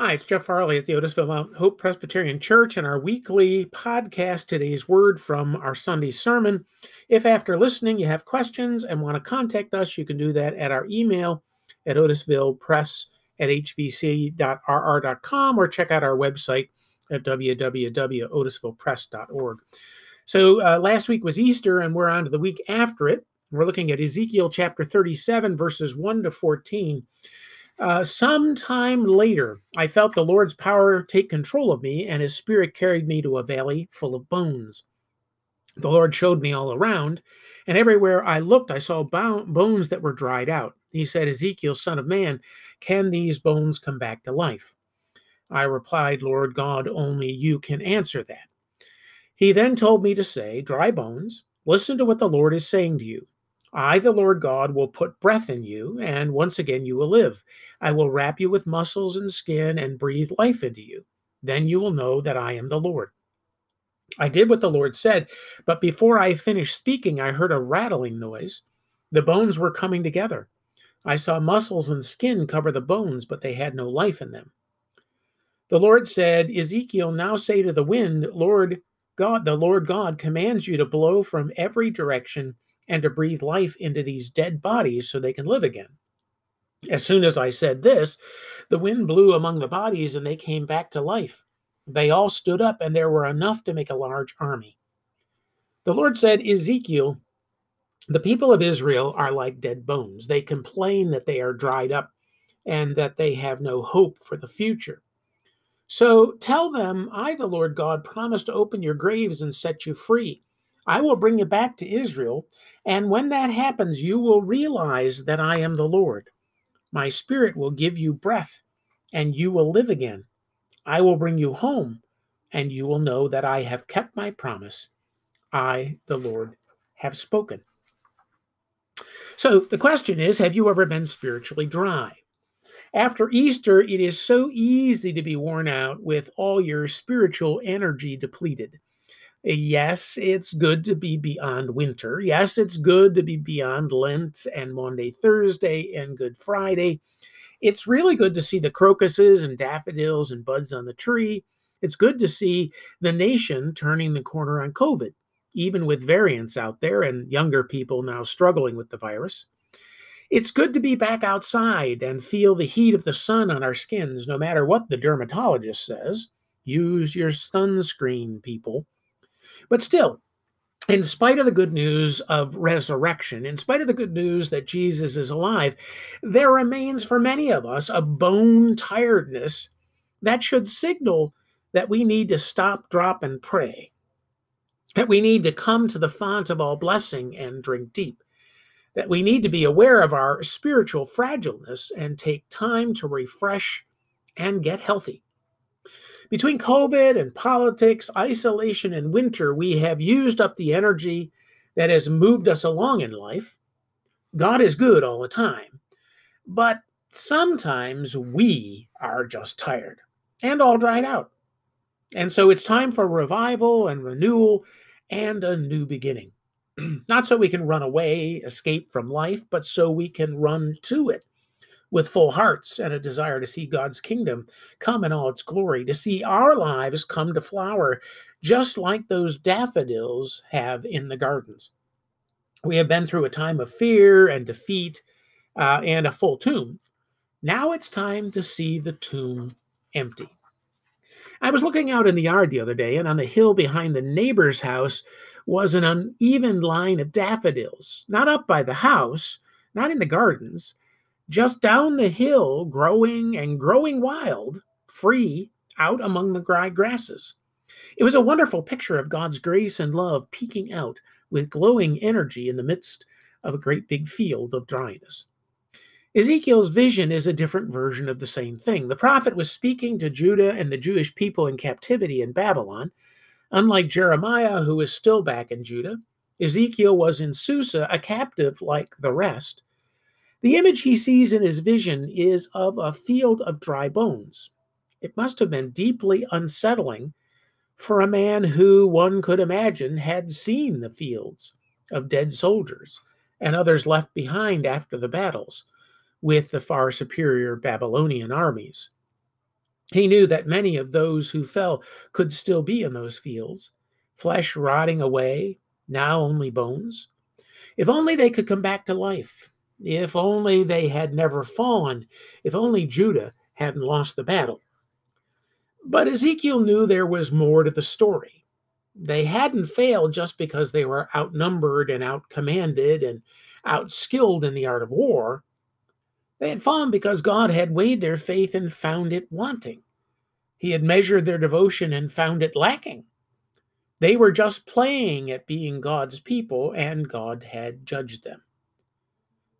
Hi, it's Jeff Farley at the Otisville Mount Hope Presbyterian Church and our weekly podcast, Today's Word from our Sunday sermon. If after listening you have questions and want to contact us, you can do that at our email at otisvillepress at hvc.rr.com or check out our website at www.otisvillepress.org. So uh, last week was Easter, and we're on to the week after it. We're looking at Ezekiel chapter 37, verses 1 to 14. Uh, sometime later, I felt the Lord's power take control of me, and his spirit carried me to a valley full of bones. The Lord showed me all around, and everywhere I looked, I saw bones that were dried out. He said, Ezekiel, son of man, can these bones come back to life? I replied, Lord God, only you can answer that. He then told me to say, Dry bones, listen to what the Lord is saying to you. I, the Lord God, will put breath in you, and once again you will live. I will wrap you with muscles and skin and breathe life into you. Then you will know that I am the Lord. I did what the Lord said, but before I finished speaking, I heard a rattling noise. The bones were coming together. I saw muscles and skin cover the bones, but they had no life in them. The Lord said, Ezekiel, now say to the wind, Lord God, the Lord God commands you to blow from every direction and to breathe life into these dead bodies so they can live again. As soon as I said this, the wind blew among the bodies and they came back to life. They all stood up, and there were enough to make a large army. The Lord said, Ezekiel, the people of Israel are like dead bones. They complain that they are dried up and that they have no hope for the future. So tell them, I, the Lord God, promise to open your graves and set you free. I will bring you back to Israel, and when that happens, you will realize that I am the Lord. My spirit will give you breath, and you will live again. I will bring you home, and you will know that I have kept my promise. I, the Lord, have spoken. So the question is Have you ever been spiritually dry? After Easter, it is so easy to be worn out with all your spiritual energy depleted. Uh, yes, it's good to be beyond winter. Yes, it's good to be beyond Lent and Maundy, Thursday, and Good Friday. It's really good to see the crocuses and daffodils and buds on the tree. It's good to see the nation turning the corner on COVID, even with variants out there and younger people now struggling with the virus. It's good to be back outside and feel the heat of the sun on our skins, no matter what the dermatologist says. Use your sunscreen, people. But still, in spite of the good news of resurrection, in spite of the good news that Jesus is alive, there remains for many of us a bone tiredness that should signal that we need to stop, drop, and pray. That we need to come to the font of all blessing and drink deep. That we need to be aware of our spiritual fragileness and take time to refresh and get healthy. Between COVID and politics, isolation, and winter, we have used up the energy that has moved us along in life. God is good all the time, but sometimes we are just tired and all dried out. And so it's time for revival and renewal and a new beginning. Not so we can run away, escape from life, but so we can run to it with full hearts and a desire to see God's kingdom come in all its glory, to see our lives come to flower just like those daffodils have in the gardens. We have been through a time of fear and defeat uh, and a full tomb. Now it's time to see the tomb empty. I was looking out in the yard the other day, and on the hill behind the neighbor's house was an uneven line of daffodils, not up by the house, not in the gardens, just down the hill, growing and growing wild, free out among the dry grasses. It was a wonderful picture of God's grace and love peeking out with glowing energy in the midst of a great big field of dryness. Ezekiel's vision is a different version of the same thing. The prophet was speaking to Judah and the Jewish people in captivity in Babylon. Unlike Jeremiah, who is still back in Judah, Ezekiel was in Susa, a captive like the rest. The image he sees in his vision is of a field of dry bones. It must have been deeply unsettling for a man who, one could imagine, had seen the fields of dead soldiers and others left behind after the battles with the far superior Babylonian armies. He knew that many of those who fell could still be in those fields, flesh rotting away, now only bones. If only they could come back to life. If only they had never fallen. If only Judah hadn't lost the battle. But Ezekiel knew there was more to the story. They hadn't failed just because they were outnumbered and outcommanded and outskilled in the art of war. They had fallen because God had weighed their faith and found it wanting. He had measured their devotion and found it lacking. They were just playing at being God's people, and God had judged them.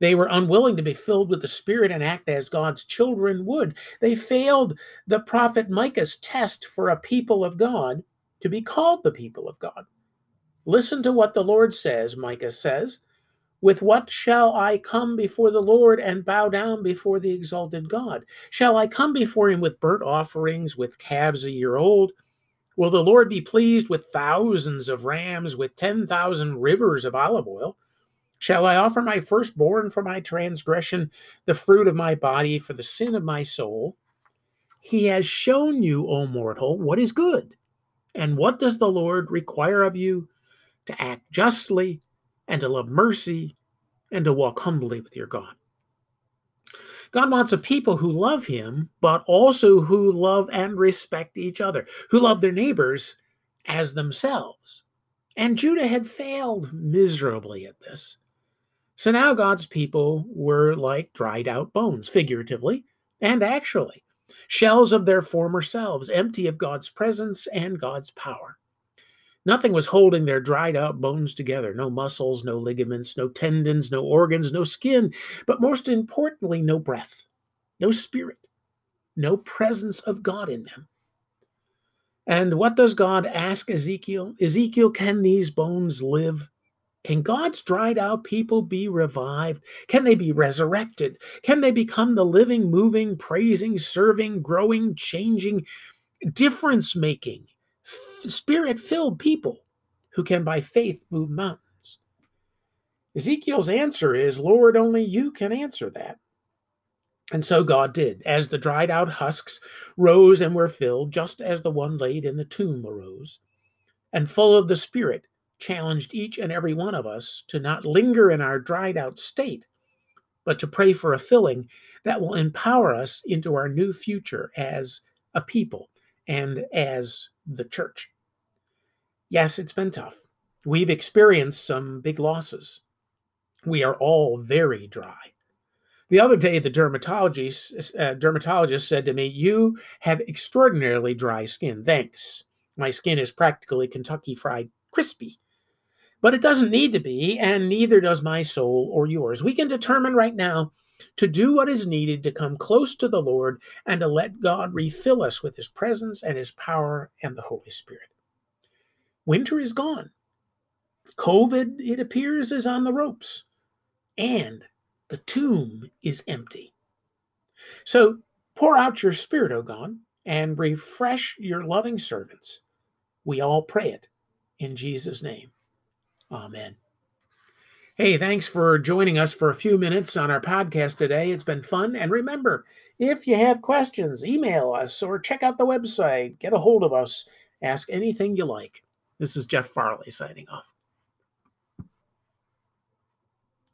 They were unwilling to be filled with the Spirit and act as God's children would. They failed the prophet Micah's test for a people of God to be called the people of God. Listen to what the Lord says, Micah says. With what shall I come before the Lord and bow down before the exalted God? Shall I come before him with burnt offerings, with calves a year old? Will the Lord be pleased with thousands of rams, with 10,000 rivers of olive oil? Shall I offer my firstborn for my transgression, the fruit of my body for the sin of my soul? He has shown you, O mortal, what is good. And what does the Lord require of you? To act justly, and to love mercy, and to walk humbly with your God. God wants a people who love Him, but also who love and respect each other, who love their neighbors as themselves. And Judah had failed miserably at this. So now God's people were like dried out bones, figuratively and actually, shells of their former selves, empty of God's presence and God's power. Nothing was holding their dried out bones together no muscles, no ligaments, no tendons, no organs, no skin, but most importantly, no breath, no spirit, no presence of God in them. And what does God ask Ezekiel? Ezekiel, can these bones live? Can God's dried out people be revived? Can they be resurrected? Can they become the living, moving, praising, serving, growing, changing, difference making, spirit filled people who can by faith move mountains? Ezekiel's answer is, Lord, only you can answer that. And so God did, as the dried out husks rose and were filled, just as the one laid in the tomb arose, and full of the Spirit, challenged each and every one of us to not linger in our dried out state, but to pray for a filling that will empower us into our new future as a people and as the church. Yes, it's been tough. We've experienced some big losses. We are all very dry. The other day, the dermatologist, uh, dermatologist said to me, You have extraordinarily dry skin. Thanks. My skin is practically Kentucky Fried Crispy. But it doesn't need to be, and neither does my soul or yours. We can determine right now to do what is needed to come close to the Lord and to let God refill us with His presence and His power and the Holy Spirit. Winter is gone. COVID, it appears, is on the ropes, and the tomb is empty. So pour out your Spirit, O God, and refresh your loving servants. We all pray it in Jesus' name. Amen. Hey, thanks for joining us for a few minutes on our podcast today. It's been fun. And remember, if you have questions, email us or check out the website, get a hold of us, ask anything you like. This is Jeff Farley signing off.